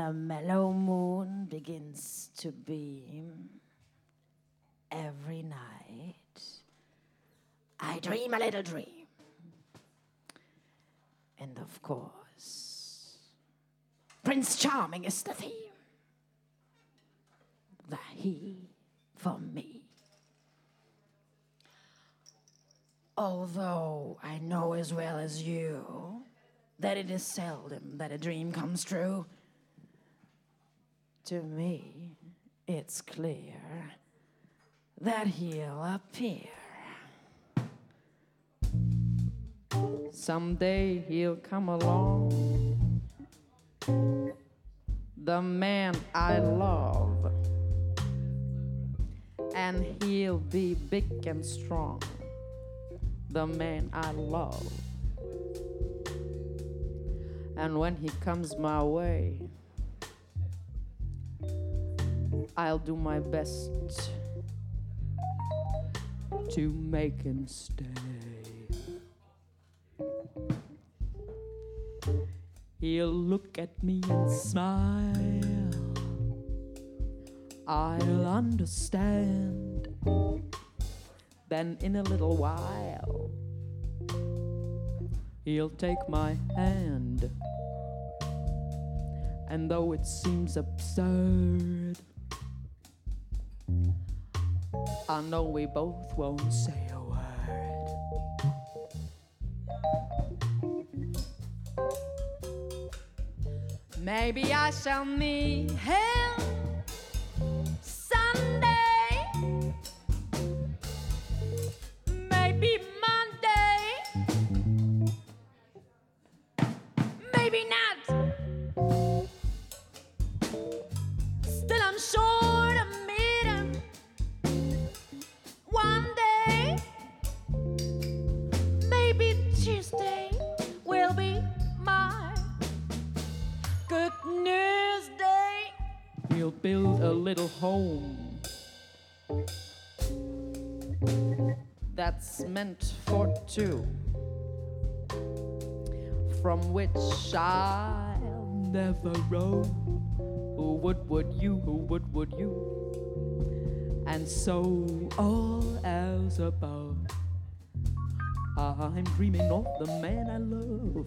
the mellow moon begins to beam every night, I dream a little dream. And of course, Prince Charming is the theme. The he for me. Although I know as well as you that it is seldom that a dream comes true, to me it's clear that he'll appear. Someday he'll come along, the man I love, and he'll be big and strong, the man I love. And when he comes my way, I'll do my best to make him stay. He'll look at me and smile. I'll understand. Then, in a little while, he'll take my hand. And though it seems absurd, I know we both won't say a word. Maybe I shall meet him Sunday. Maybe Monday. Maybe not. Still, I'm sure little home that's meant for two, from which I'll never roam. Who would, would you? Who would, would you? And so all else above, I'm dreaming of the man I love.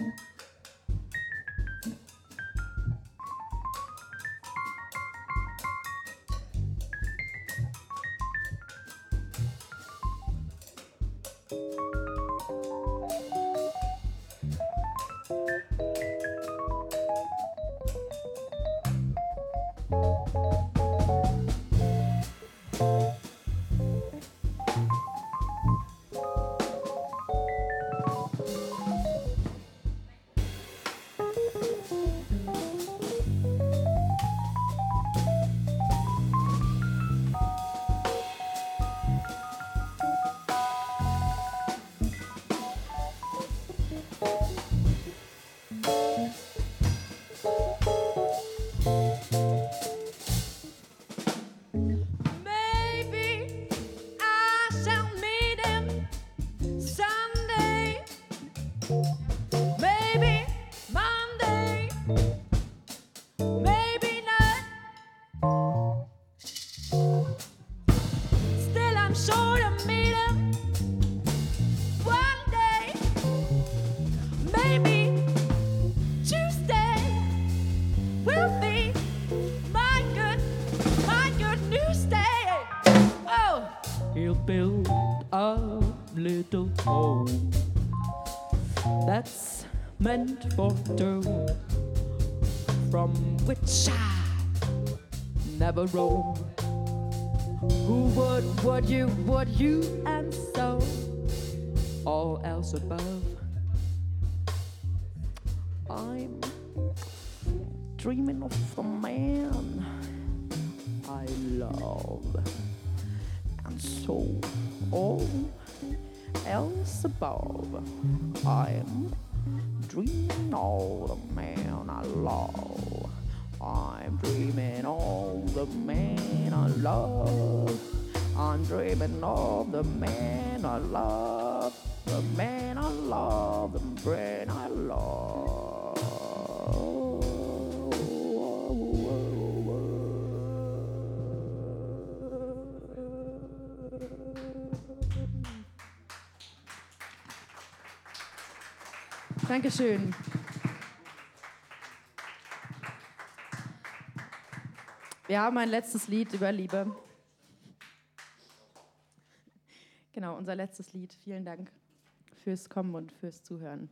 Yeah. Oh, that's meant for two, from which I never roam. Who would, would you, would you, and so all else above. I'm dreaming of the man I love, and so all else above. I'm dreaming of the man I love. I'm dreaming of the man I love. I'm dreaming of the man I love. The man I love, the man I love. Dankeschön. Wir haben ein letztes Lied über Liebe. Genau, unser letztes Lied. Vielen Dank fürs Kommen und fürs Zuhören.